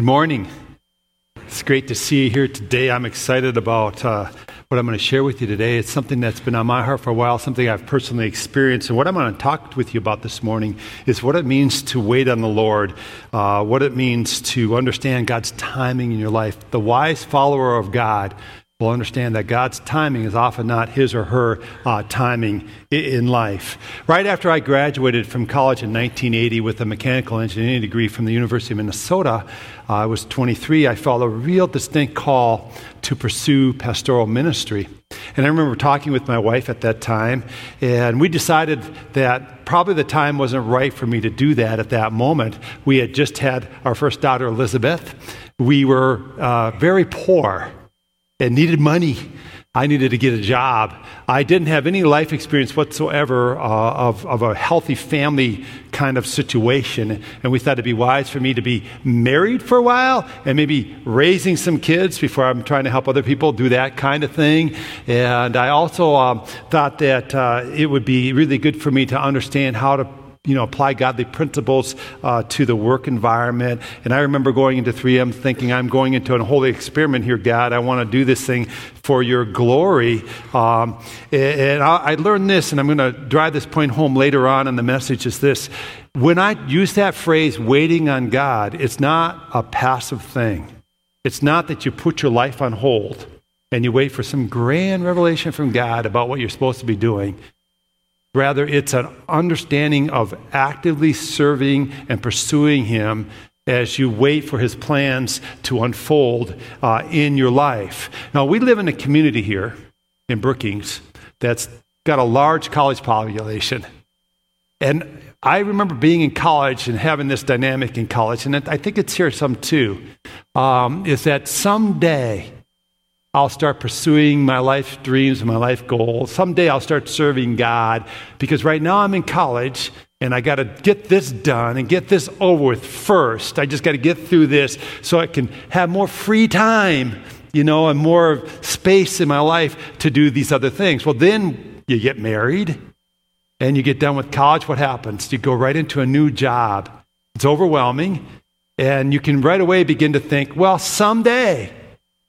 Good morning. It's great to see you here today. I'm excited about uh, what I'm going to share with you today. It's something that's been on my heart for a while, something I've personally experienced. And what I'm going to talk with you about this morning is what it means to wait on the Lord, uh, what it means to understand God's timing in your life. The wise follower of God will understand that God's timing is often not his or her uh, timing in life. Right after I graduated from college in 1980 with a mechanical engineering degree from the University of Minnesota, uh, I was 23, I felt a real distinct call to pursue pastoral ministry. And I remember talking with my wife at that time, and we decided that probably the time wasn't right for me to do that at that moment. We had just had our first daughter, Elizabeth. We were uh, very poor and needed money. I needed to get a job. I didn't have any life experience whatsoever uh, of, of a healthy family kind of situation. And we thought it'd be wise for me to be married for a while and maybe raising some kids before I'm trying to help other people do that kind of thing. And I also um, thought that uh, it would be really good for me to understand how to you know, apply godly principles uh, to the work environment. And I remember going into 3M thinking, I'm going into a holy experiment here, God. I want to do this thing for your glory. Um, and I, I learned this, and I'm going to drive this point home later on in the message is this. When I use that phrase, waiting on God, it's not a passive thing. It's not that you put your life on hold and you wait for some grand revelation from God about what you're supposed to be doing. Rather, it's an understanding of actively serving and pursuing Him as you wait for His plans to unfold uh, in your life. Now, we live in a community here in Brookings that's got a large college population. And I remember being in college and having this dynamic in college, and I think it's here some too, um, is that someday, I'll start pursuing my life dreams and my life goals. Someday I'll start serving God because right now I'm in college and I got to get this done and get this over with first. I just got to get through this so I can have more free time, you know, and more space in my life to do these other things. Well, then you get married and you get done with college. What happens? You go right into a new job. It's overwhelming and you can right away begin to think, well, someday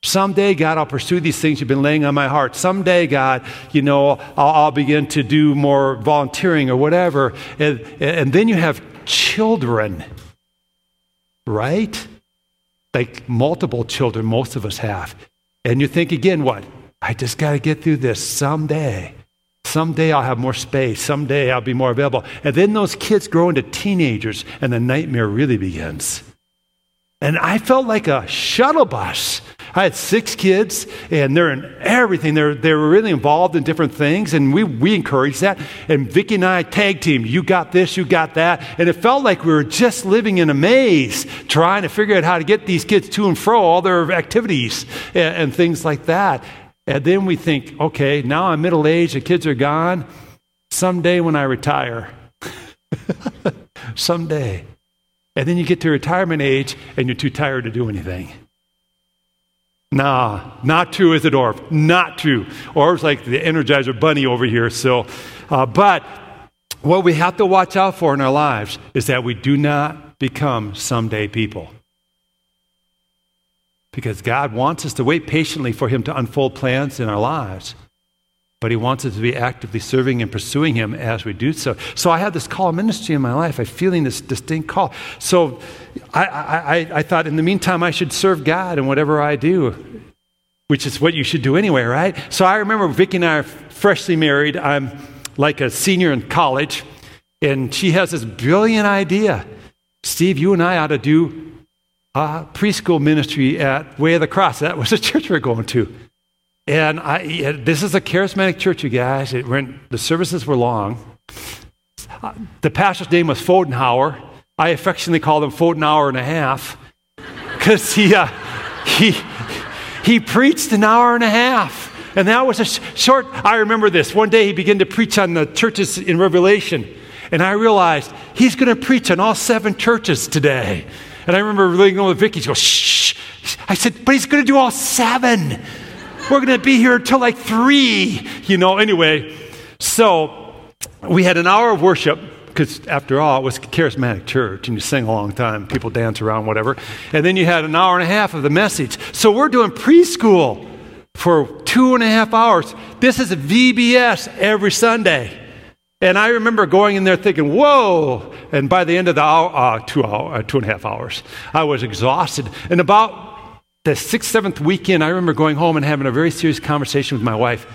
Someday, God, I'll pursue these things you've been laying on my heart. Someday, God, you know, I'll, I'll begin to do more volunteering or whatever. And, and then you have children, right? Like multiple children, most of us have. And you think again, what? I just got to get through this someday. Someday I'll have more space. Someday I'll be more available. And then those kids grow into teenagers, and the nightmare really begins. And I felt like a shuttle bus I had six kids, and they're in everything. They're, they're really involved in different things, and we, we encourage that. And Vicki and I tag team. You got this, you got that. And it felt like we were just living in a maze, trying to figure out how to get these kids to and fro, all their activities and, and things like that. And then we think, okay, now I'm middle aged, the kids are gone. Someday when I retire, someday. And then you get to retirement age and you're too tired to do anything. Nah, not true, is it, Orv? Not true. Orv's like the Energizer Bunny over here. So, uh, but what we have to watch out for in our lives is that we do not become someday people. Because God wants us to wait patiently for Him to unfold plans in our lives but he wants us to be actively serving and pursuing him as we do so. So I have this call of ministry in my life. I'm feeling this distinct call. So I, I, I thought in the meantime, I should serve God in whatever I do, which is what you should do anyway, right? So I remember Vicki and I are freshly married. I'm like a senior in college, and she has this brilliant idea. Steve, you and I ought to do a preschool ministry at Way of the Cross. That was the church we we're going to. And I, this is a charismatic church, you guys. It the services were long. Uh, the pastor's name was Fodenhauer. I affectionately called him Fodenhauer and a half because he, uh, he, he preached an hour and a half. And that was a sh- short, I remember this. One day he began to preach on the churches in Revelation. And I realized he's going to preach on all seven churches today. And I remember really going with Vicky. She goes, shh. I said, but he's going to do all seven. We're going to be here until like three, you know. Anyway, so we had an hour of worship because after all, it was a charismatic church, and you sing a long time, people dance around, whatever. And then you had an hour and a half of the message. So we're doing preschool for two and a half hours. This is a VBS every Sunday. And I remember going in there thinking, whoa. And by the end of the hour, uh, two, hour, uh, two and a half hours, I was exhausted. And about the sixth, seventh weekend, I remember going home and having a very serious conversation with my wife.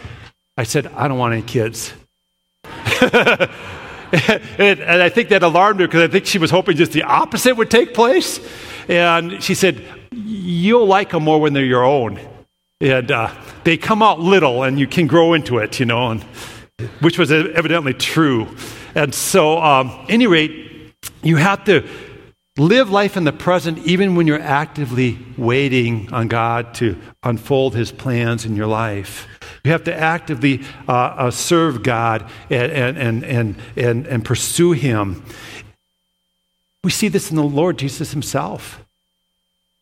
I said, I don't want any kids. and, and I think that alarmed her because I think she was hoping just the opposite would take place. And she said, You'll like them more when they're your own. And uh, they come out little and you can grow into it, you know, and, which was evidently true. And so, um, any rate, you have to live life in the present even when you're actively waiting on God to unfold his plans in your life. You have to actively uh, uh, serve God and, and, and, and, and pursue him. We see this in the Lord Jesus himself.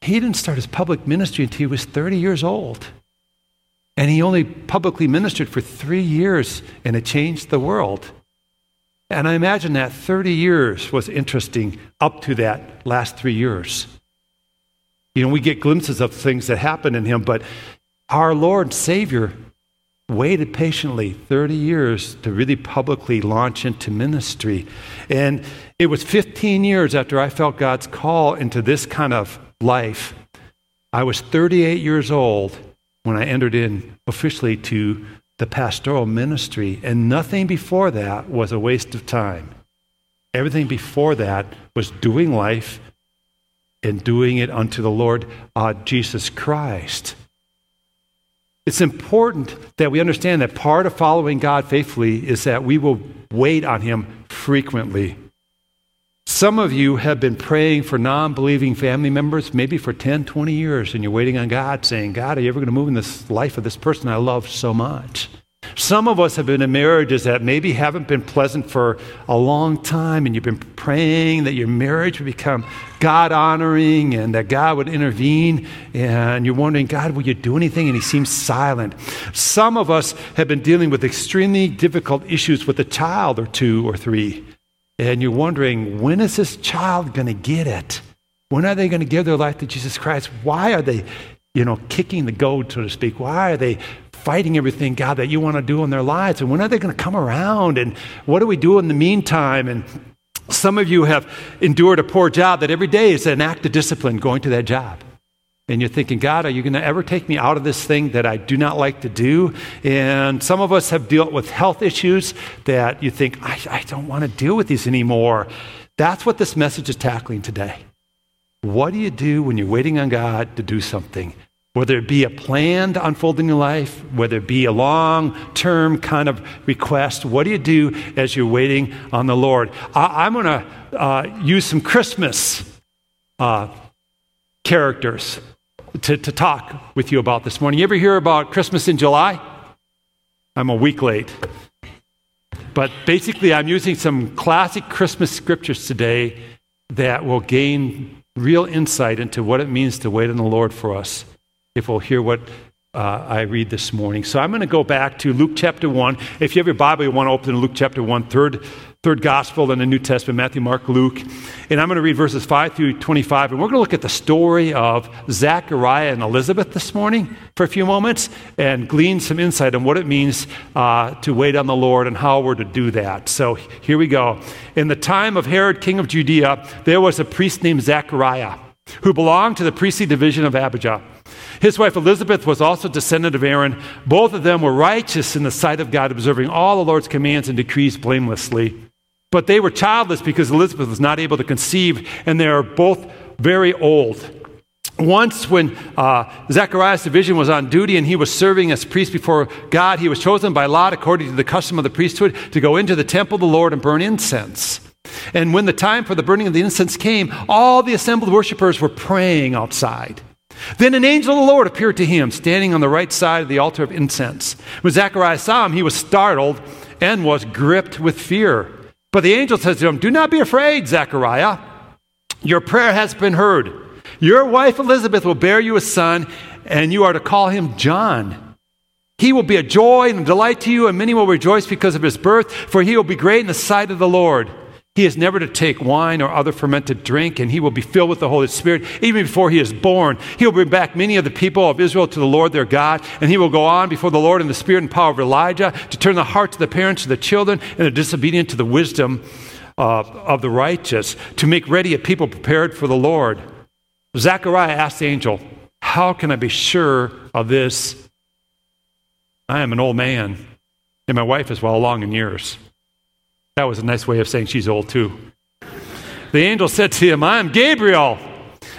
He didn't start his public ministry until he was 30 years old. And he only publicly ministered for three years, and it changed the world. And I imagine that 30 years was interesting up to that last three years. You know, we get glimpses of things that happened in him, but our Lord Savior waited patiently 30 years to really publicly launch into ministry. And it was 15 years after I felt God's call into this kind of life. I was 38 years old when I entered in officially to the pastoral ministry, and nothing before that was a waste of time. Everything before that was doing life and doing it unto the Lord uh, Jesus Christ. It's important that we understand that part of following God faithfully is that we will wait on Him frequently. Some of you have been praying for non believing family members maybe for 10, 20 years, and you're waiting on God, saying, God, are you ever going to move in this life of this person I love so much? Some of us have been in marriages that maybe haven't been pleasant for a long time, and you've been praying that your marriage would become God honoring and that God would intervene. And you're wondering, God, will you do anything? And He seems silent. Some of us have been dealing with extremely difficult issues with a child or two or three and you're wondering, when is this child going to get it? When are they going to give their life to Jesus Christ? Why are they, you know, kicking the goad, so to speak? Why are they fighting everything, God, that you want to do in their lives? And when are they going to come around? And what do we do in the meantime? And some of you have endured a poor job that every day is an act of discipline going to that job. And you're thinking, God, are you going to ever take me out of this thing that I do not like to do? And some of us have dealt with health issues that you think, I, I don't want to deal with these anymore. That's what this message is tackling today. What do you do when you're waiting on God to do something? Whether it be a planned unfolding in your life, whether it be a long term kind of request, what do you do as you're waiting on the Lord? I, am going to uh, use some Christmas uh, characters to, to talk with you about this morning. You ever hear about Christmas in July? I'm a week late. But basically, I'm using some classic Christmas scriptures today that will gain real insight into what it means to wait on the Lord for us if we'll hear what uh, I read this morning. So I'm going to go back to Luke chapter 1. If you have your Bible, you want to open to Luke chapter 1, third third gospel in the New Testament Matthew, Mark, Luke. And I'm going to read verses 5 through 25. And we're going to look at the story of Zechariah and Elizabeth this morning for a few moments and glean some insight on what it means uh, to wait on the Lord and how we're to do that. So here we go. In the time of Herod, king of Judea, there was a priest named Zechariah who belonged to the priestly division of Abijah. His wife Elizabeth was also descendant of Aaron. Both of them were righteous in the sight of God, observing all the Lord's commands and decrees blamelessly. But they were childless because Elizabeth was not able to conceive, and they are both very old. Once, when uh, Zechariah's division was on duty and he was serving as priest before God, he was chosen by Lot, according to the custom of the priesthood, to go into the temple of the Lord and burn incense. And when the time for the burning of the incense came, all the assembled worshippers were praying outside. Then an angel of the Lord appeared to him, standing on the right side of the altar of incense. When Zacharias saw him, he was startled and was gripped with fear. But the angel says to him, Do not be afraid, Zechariah. Your prayer has been heard. Your wife Elizabeth will bear you a son, and you are to call him John. He will be a joy and a delight to you, and many will rejoice because of his birth, for he will be great in the sight of the Lord. He is never to take wine or other fermented drink, and he will be filled with the Holy Spirit even before he is born. He will bring back many of the people of Israel to the Lord their God, and he will go on before the Lord in the spirit and power of Elijah to turn the hearts of the parents to the children and the disobedient to the wisdom uh, of the righteous, to make ready a people prepared for the Lord. Zechariah asked the angel, How can I be sure of this? I am an old man, and my wife is well along in years. That was a nice way of saying she's old too. The angel said to him, I am Gabriel.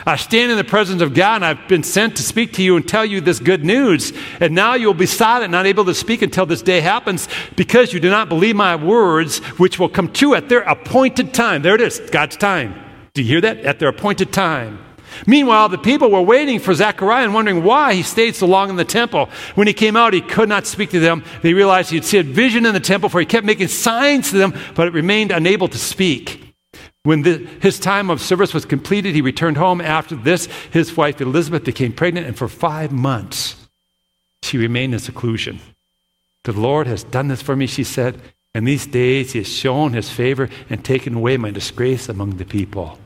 I stand in the presence of God, and I've been sent to speak to you and tell you this good news. And now you will be silent, not able to speak until this day happens, because you do not believe my words, which will come true at their appointed time. There it is, God's time. Do you hear that? At their appointed time. Meanwhile, the people were waiting for Zechariah and wondering why he stayed so long in the temple. When he came out, he could not speak to them. They realized he had seen a vision in the temple, for he kept making signs to them, but remained unable to speak. When the, his time of service was completed, he returned home. After this, his wife Elizabeth became pregnant, and for five months she remained in seclusion. The Lord has done this for me, she said, and these days he has shown his favor and taken away my disgrace among the people.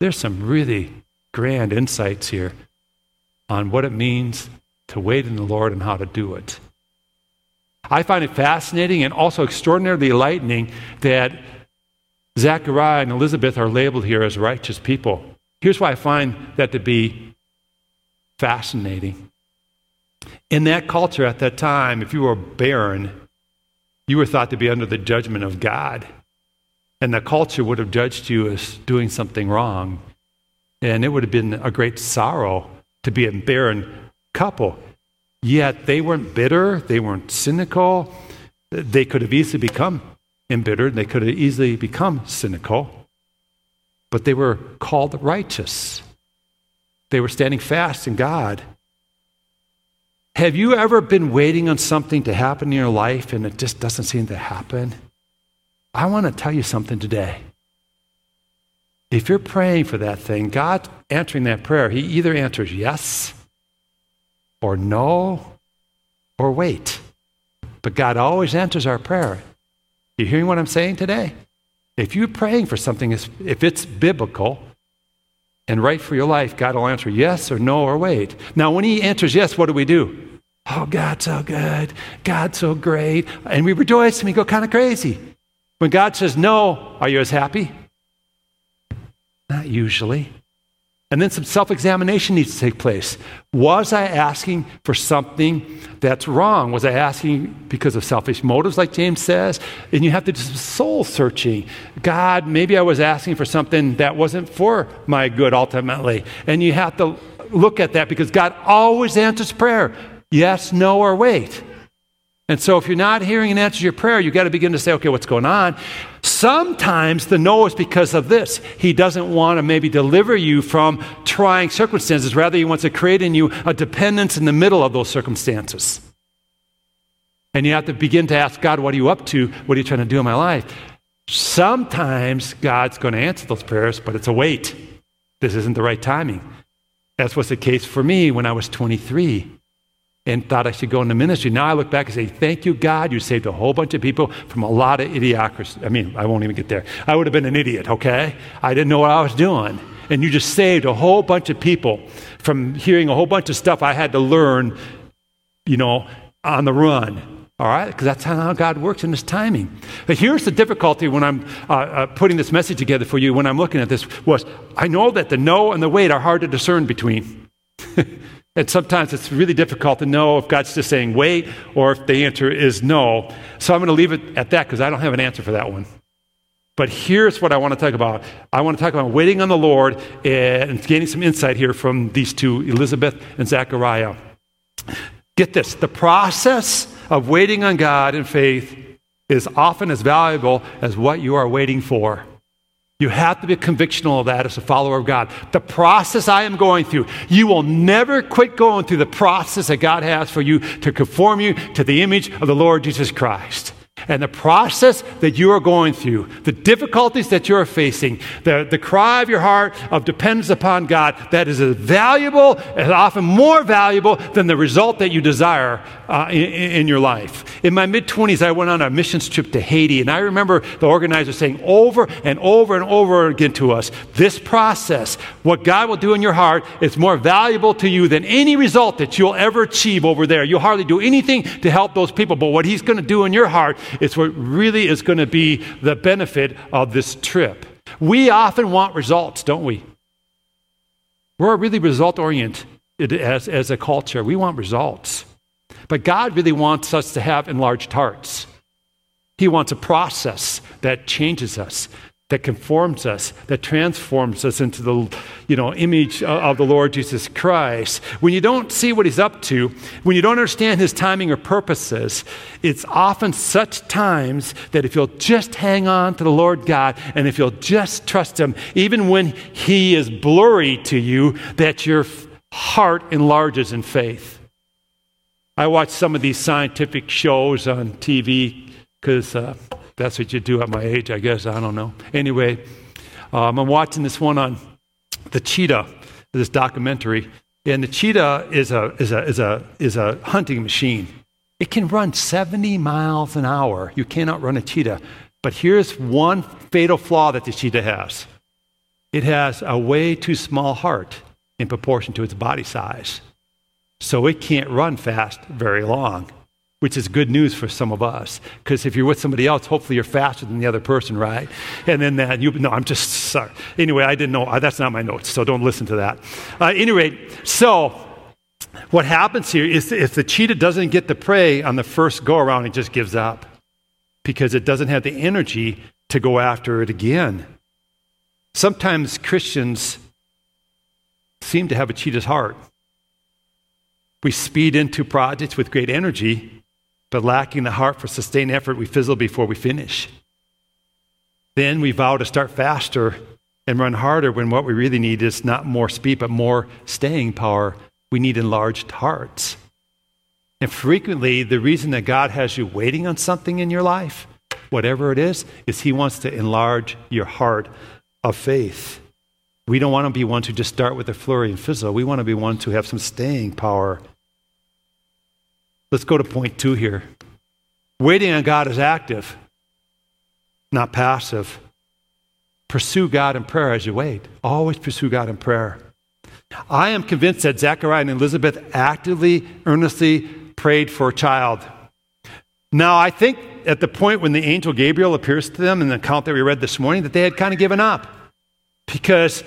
There's some really grand insights here on what it means to wait in the Lord and how to do it. I find it fascinating and also extraordinarily enlightening that Zechariah and Elizabeth are labeled here as righteous people. Here's why I find that to be fascinating. In that culture at that time, if you were barren, you were thought to be under the judgment of God. And the culture would have judged you as doing something wrong. And it would have been a great sorrow to be a barren couple. Yet they weren't bitter, they weren't cynical. They could have easily become embittered, they could have easily become cynical. But they were called righteous. They were standing fast in God. Have you ever been waiting on something to happen in your life and it just doesn't seem to happen? I want to tell you something today. If you're praying for that thing, God answering that prayer, He either answers yes or no or wait. But God always answers our prayer. You hearing what I'm saying today? If you're praying for something, if it's biblical and right for your life, God will answer yes or no or wait. Now, when He answers yes, what do we do? Oh, God's so good. God's so great. And we rejoice and we go kind of crazy. When God says no, are you as happy? Not usually. And then some self examination needs to take place. Was I asking for something that's wrong? Was I asking because of selfish motives, like James says? And you have to do some soul searching. God, maybe I was asking for something that wasn't for my good ultimately. And you have to look at that because God always answers prayer yes, no, or wait. And so, if you're not hearing an answer to your prayer, you've got to begin to say, okay, what's going on? Sometimes the no is because of this. He doesn't want to maybe deliver you from trying circumstances. Rather, he wants to create in you a dependence in the middle of those circumstances. And you have to begin to ask God, what are you up to? What are you trying to do in my life? Sometimes God's going to answer those prayers, but it's a wait. This isn't the right timing. That's what's the case for me when I was 23 and thought I should go into ministry. Now I look back and say, Thank you, God. You saved a whole bunch of people from a lot of idiocracy. I mean, I won't even get there. I would have been an idiot, okay? I didn't know what I was doing. And you just saved a whole bunch of people from hearing a whole bunch of stuff I had to learn, you know, on the run. All right? Because that's how God works in His timing. But here's the difficulty when I'm uh, uh, putting this message together for you, when I'm looking at this, was I know that the no and the wait are hard to discern between. And sometimes it's really difficult to know if God's just saying wait or if the answer is no. So I'm going to leave it at that because I don't have an answer for that one. But here's what I want to talk about. I want to talk about waiting on the Lord and gaining some insight here from these two, Elizabeth and Zechariah. Get this the process of waiting on God in faith is often as valuable as what you are waiting for. You have to be convictional of that as a follower of God. The process I am going through, you will never quit going through the process that God has for you to conform you to the image of the Lord Jesus Christ. And the process that you are going through, the difficulties that you're facing, the, the cry of your heart of dependence upon God, that is as valuable and often more valuable than the result that you desire uh, in, in your life. In my mid 20s, I went on a missions trip to Haiti, and I remember the organizer saying over and over and over again to us this process, what God will do in your heart, is more valuable to you than any result that you'll ever achieve over there. You'll hardly do anything to help those people, but what He's going to do in your heart is what really is going to be the benefit of this trip. We often want results, don't we? We're really result oriented as, as a culture. We want results. But God really wants us to have enlarged hearts. He wants a process that changes us, that conforms us, that transforms us into the you know, image of the Lord Jesus Christ. When you don't see what he's up to, when you don't understand his timing or purposes, it's often such times that if you'll just hang on to the Lord God and if you'll just trust him, even when he is blurry to you, that your heart enlarges in faith. I watch some of these scientific shows on TV because uh, that's what you do at my age, I guess. I don't know. Anyway, um, I'm watching this one on the cheetah, this documentary. And the cheetah is a, is a, is a, is a hunting machine. It can run 70 miles an hour. You cannot run a cheetah. But here's one fatal flaw that the cheetah has it has a way too small heart in proportion to its body size. So it can't run fast very long which is good news for some of us. Because if you're with somebody else, hopefully you're faster than the other person, right? And then that, you, no, I'm just sorry. Anyway, I didn't know. That's not my notes, so don't listen to that. Uh, anyway, so what happens here is if the cheetah doesn't get the prey on the first go around, it just gives up because it doesn't have the energy to go after it again. Sometimes Christians seem to have a cheetah's heart. We speed into projects with great energy, but lacking the heart for sustained effort, we fizzle before we finish. Then we vow to start faster and run harder when what we really need is not more speed, but more staying power. We need enlarged hearts. And frequently, the reason that God has you waiting on something in your life, whatever it is, is He wants to enlarge your heart of faith. We don't want to be ones who just start with a flurry and fizzle. We want to be ones who have some staying power Let's go to point two here. Waiting on God is active, not passive. Pursue God in prayer as you wait. Always pursue God in prayer. I am convinced that Zechariah and Elizabeth actively, earnestly prayed for a child. Now, I think at the point when the angel Gabriel appears to them in the account that we read this morning, that they had kind of given up. Because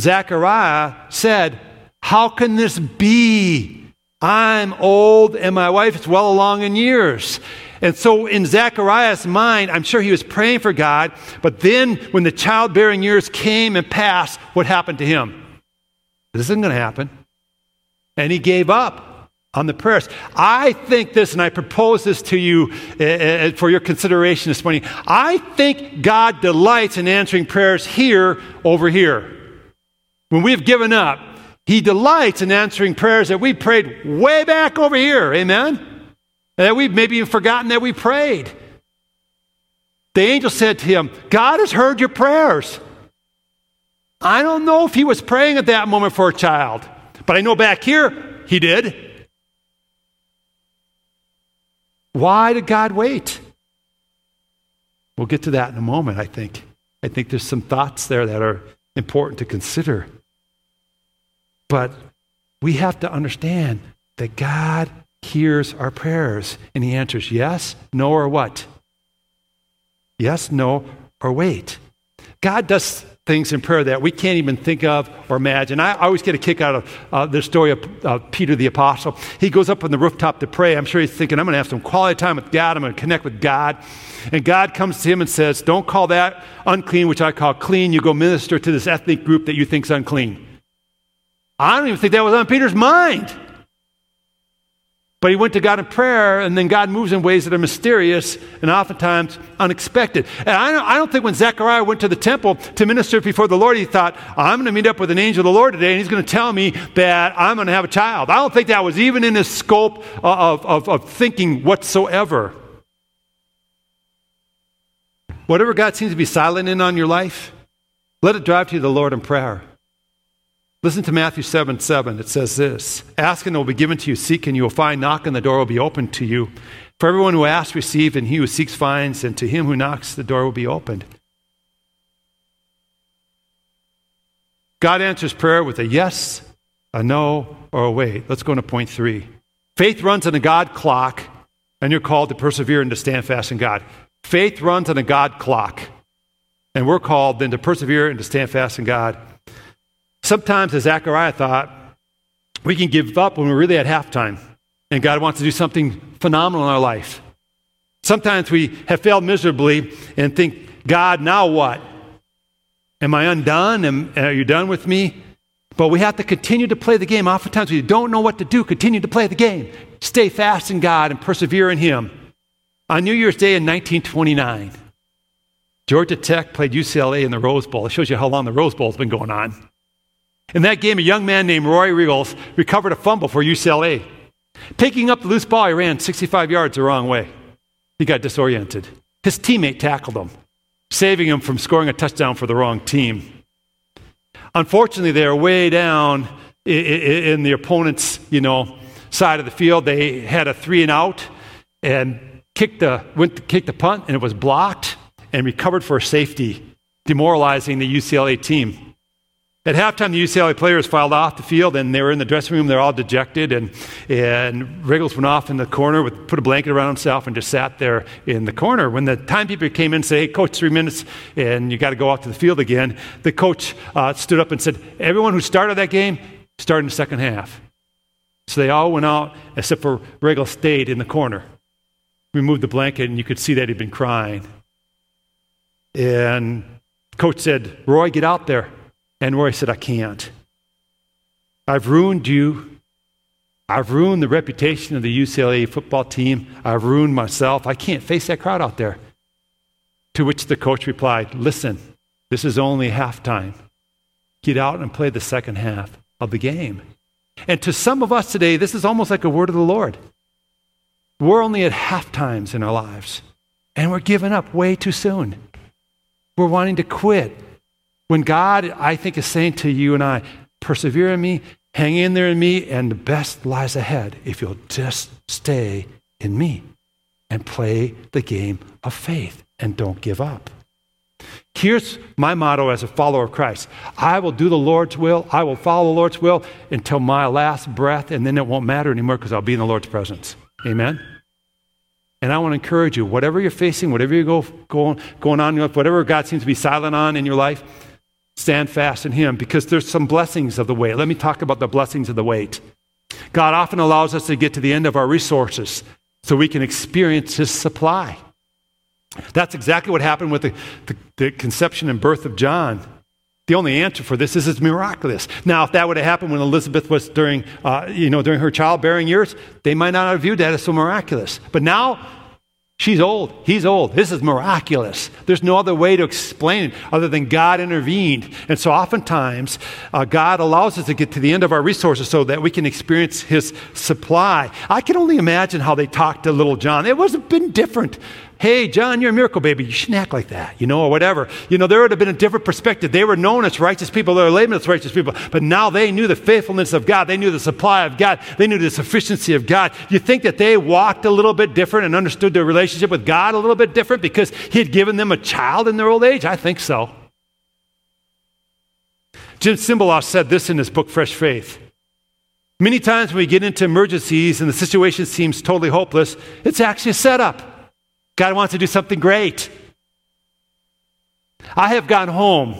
Zechariah said, How can this be? I'm old and my wife is well along in years. And so in Zechariah's mind, I'm sure he was praying for God, but then when the childbearing years came and passed, what happened to him? This isn't going to happen. And he gave up on the prayers. I think this, and I propose this to you uh, for your consideration this morning. I think God delights in answering prayers here over here. When we've given up, he delights in answering prayers that we prayed way back over here. Amen? That we've maybe even forgotten that we prayed. The angel said to him, God has heard your prayers. I don't know if he was praying at that moment for a child, but I know back here he did. Why did God wait? We'll get to that in a moment, I think. I think there's some thoughts there that are important to consider. But we have to understand that God hears our prayers and He answers yes, no, or what? Yes, no, or wait. God does things in prayer that we can't even think of or imagine. I always get a kick out of uh, the story of uh, Peter the Apostle. He goes up on the rooftop to pray. I'm sure he's thinking, I'm going to have some quality time with God. I'm going to connect with God. And God comes to him and says, Don't call that unclean, which I call clean. You go minister to this ethnic group that you think's unclean. I don't even think that was on Peter's mind. But he went to God in prayer, and then God moves in ways that are mysterious and oftentimes unexpected. And I don't, I don't think when Zechariah went to the temple to minister before the Lord, he thought, I'm going to meet up with an angel of the Lord today, and he's going to tell me that I'm going to have a child. I don't think that was even in his scope of, of, of thinking whatsoever. whatever God seems to be silent in on your life, let it drive to you the Lord in prayer. Listen to Matthew 7 7. It says this Ask and it will be given to you, seek and you will find, knock and the door will be opened to you. For everyone who asks, receives, and he who seeks finds, and to him who knocks, the door will be opened. God answers prayer with a yes, a no, or a wait. Let's go to point three. Faith runs on a God clock, and you're called to persevere and to stand fast in God. Faith runs on a God clock, and we're called then to persevere and to stand fast in God. Sometimes, as Zechariah thought, we can give up when we're really at halftime, and God wants to do something phenomenal in our life. Sometimes we have failed miserably and think, God, now what? Am I undone? Am, are you done with me? But we have to continue to play the game. Oftentimes we don't know what to do. Continue to play the game. Stay fast in God and persevere in Him. On New Year's Day in 1929, Georgia Tech played UCLA in the Rose Bowl. It shows you how long the Rose Bowl's been going on. In that game, a young man named Roy Riegels recovered a fumble for UCLA. Picking up the loose ball, he ran 65 yards the wrong way. He got disoriented. His teammate tackled him, saving him from scoring a touchdown for the wrong team. Unfortunately, they were way down in the opponent's, you know, side of the field. They had a three and out and kicked the, went to kick the punt, and it was blocked and recovered for safety, demoralizing the UCLA team. At halftime, the UCLA players filed off the field and they were in the dressing room. They're all dejected. And, and Riegels went off in the corner, with, put a blanket around himself, and just sat there in the corner. When the timekeeper came in and said, Hey, coach, three minutes, and you got to go out to the field again, the coach uh, stood up and said, Everyone who started that game started in the second half. So they all went out, except for Riegels stayed in the corner. Removed the blanket, and you could see that he'd been crying. And coach said, Roy, get out there. And Roy said, I can't. I've ruined you. I've ruined the reputation of the UCLA football team. I've ruined myself. I can't face that crowd out there. To which the coach replied, Listen, this is only halftime. Get out and play the second half of the game. And to some of us today, this is almost like a word of the Lord. We're only at half times in our lives, and we're giving up way too soon. We're wanting to quit. When God, I think, is saying to you and I, persevere in me, hang in there in me, and the best lies ahead if you'll just stay in me and play the game of faith and don't give up. Here's my motto as a follower of Christ I will do the Lord's will, I will follow the Lord's will until my last breath, and then it won't matter anymore because I'll be in the Lord's presence. Amen? And I want to encourage you, whatever you're facing, whatever you go going, going on whatever God seems to be silent on in your life, Stand fast in Him because there's some blessings of the wait. Let me talk about the blessings of the wait. God often allows us to get to the end of our resources so we can experience His supply. That's exactly what happened with the, the, the conception and birth of John. The only answer for this is it's miraculous. Now, if that would have happened when Elizabeth was during, uh, you know, during her childbearing years, they might not have viewed that as so miraculous. But now She's old. He's old. This is miraculous. There's no other way to explain it other than God intervened. And so, oftentimes, uh, God allows us to get to the end of our resources so that we can experience His supply. I can only imagine how they talked to little John. It would have been different hey, John, you're a miracle baby. You shouldn't act like that, you know, or whatever. You know, there would have been a different perspective. They were known as righteous people. They were labeled as righteous people. But now they knew the faithfulness of God. They knew the supply of God. They knew the sufficiency of God. You think that they walked a little bit different and understood their relationship with God a little bit different because He had given them a child in their old age? I think so. Jim Cymbala said this in his book, Fresh Faith. Many times when we get into emergencies and the situation seems totally hopeless, it's actually a setup. God wants to do something great. I have gone home.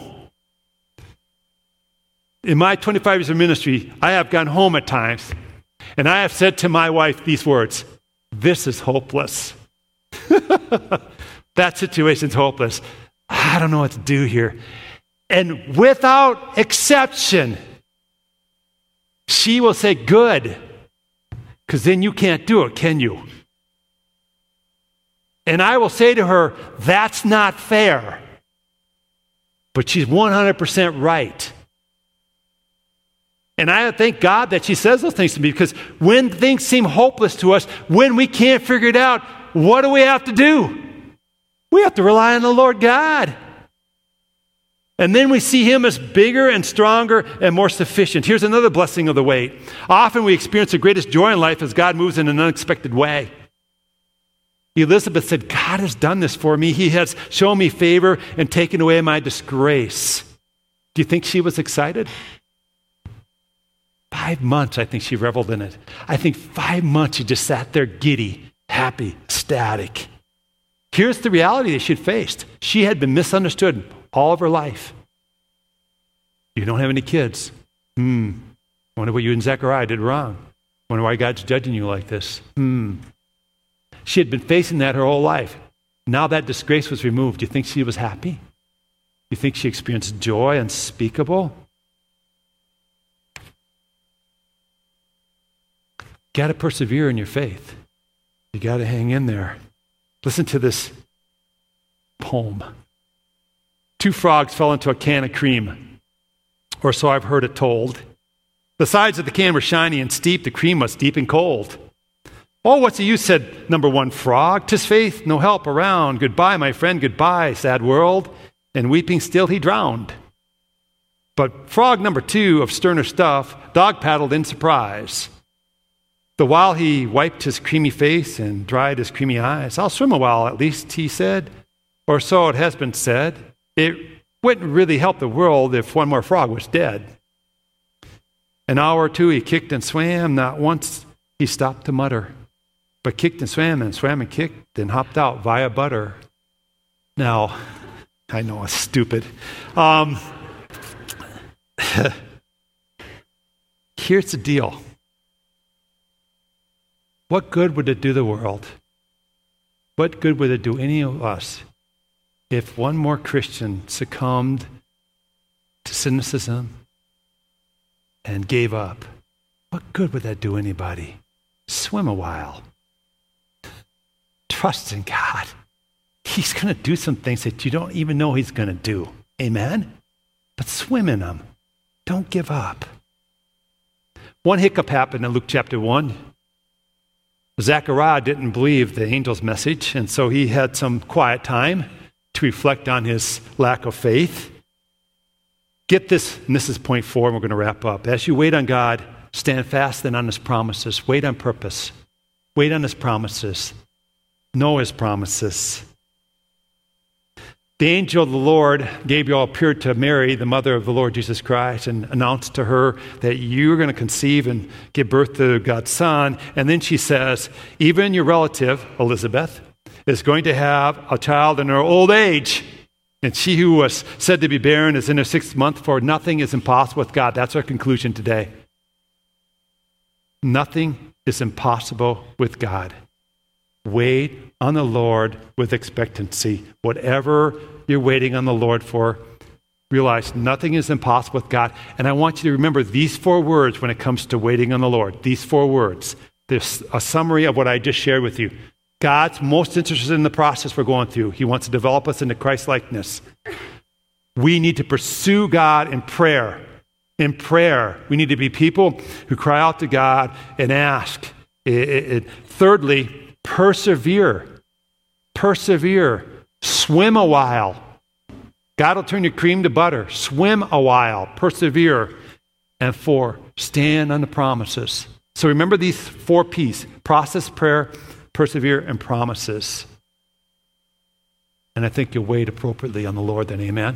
In my 25 years of ministry, I have gone home at times, and I have said to my wife these words This is hopeless. that situation's hopeless. I don't know what to do here. And without exception, she will say, Good, because then you can't do it, can you? And I will say to her, that's not fair. But she's 100% right. And I thank God that she says those things to me because when things seem hopeless to us, when we can't figure it out, what do we have to do? We have to rely on the Lord God. And then we see him as bigger and stronger and more sufficient. Here's another blessing of the wait. Often we experience the greatest joy in life as God moves in an unexpected way. Elizabeth said, God has done this for me. He has shown me favor and taken away my disgrace. Do you think she was excited? Five months, I think she reveled in it. I think five months she just sat there giddy, happy, ecstatic. Here's the reality that she had faced she had been misunderstood all of her life. You don't have any kids. Hmm. Wonder what you and Zechariah did wrong. Wonder why God's judging you like this. Hmm. She had been facing that her whole life. Now that disgrace was removed. Do you think she was happy? Do you think she experienced joy unspeakable? got to persevere in your faith. You got to hang in there. Listen to this poem. Two frogs fell into a can of cream, or so I've heard it told. The sides of the can were shiny and steep, the cream was deep and cold. Oh, what's the use, said number one frog. Tis faith, no help around. Goodbye, my friend, goodbye, sad world. And weeping still he drowned. But frog number two, of sterner stuff, dog paddled in surprise. The while he wiped his creamy face and dried his creamy eyes, I'll swim a while at least, he said, or so it has been said. It wouldn't really help the world if one more frog was dead. An hour or two he kicked and swam, not once he stopped to mutter but kicked and swam and swam and kicked and hopped out via butter. Now, I know it's stupid. Um, here's the deal what good would it do the world? What good would it do any of us if one more Christian succumbed to cynicism and gave up? What good would that do anybody? Swim a while. Trust in God. He's going to do some things that you don't even know He's going to do. Amen? But swim in them. Don't give up. One hiccup happened in Luke chapter 1. Zechariah didn't believe the angel's message, and so he had some quiet time to reflect on his lack of faith. Get this, and this is point four, and we're going to wrap up. As you wait on God, stand fast then on his promises. Wait on purpose. Wait on his promises know his promises. The angel of the Lord, Gabriel, appeared to Mary, the mother of the Lord Jesus Christ, and announced to her that you're going to conceive and give birth to God's son. And then she says, even your relative, Elizabeth, is going to have a child in her old age. And she who was said to be barren is in her sixth month, for nothing is impossible with God. That's our conclusion today. Nothing is impossible with God. Wait on the Lord with expectancy. Whatever you're waiting on the Lord for, realize nothing is impossible with God. And I want you to remember these four words when it comes to waiting on the Lord. These four words. There's a summary of what I just shared with you. God's most interested in the process we're going through. He wants to develop us into Christ likeness. We need to pursue God in prayer. In prayer, we need to be people who cry out to God and ask. It, it, it, thirdly, Persevere. Persevere. Swim a while. God will turn your cream to butter. Swim a while. Persevere. And four, stand on the promises. So remember these four P's process, prayer, persevere, and promises. And I think you'll wait appropriately on the Lord then. Amen.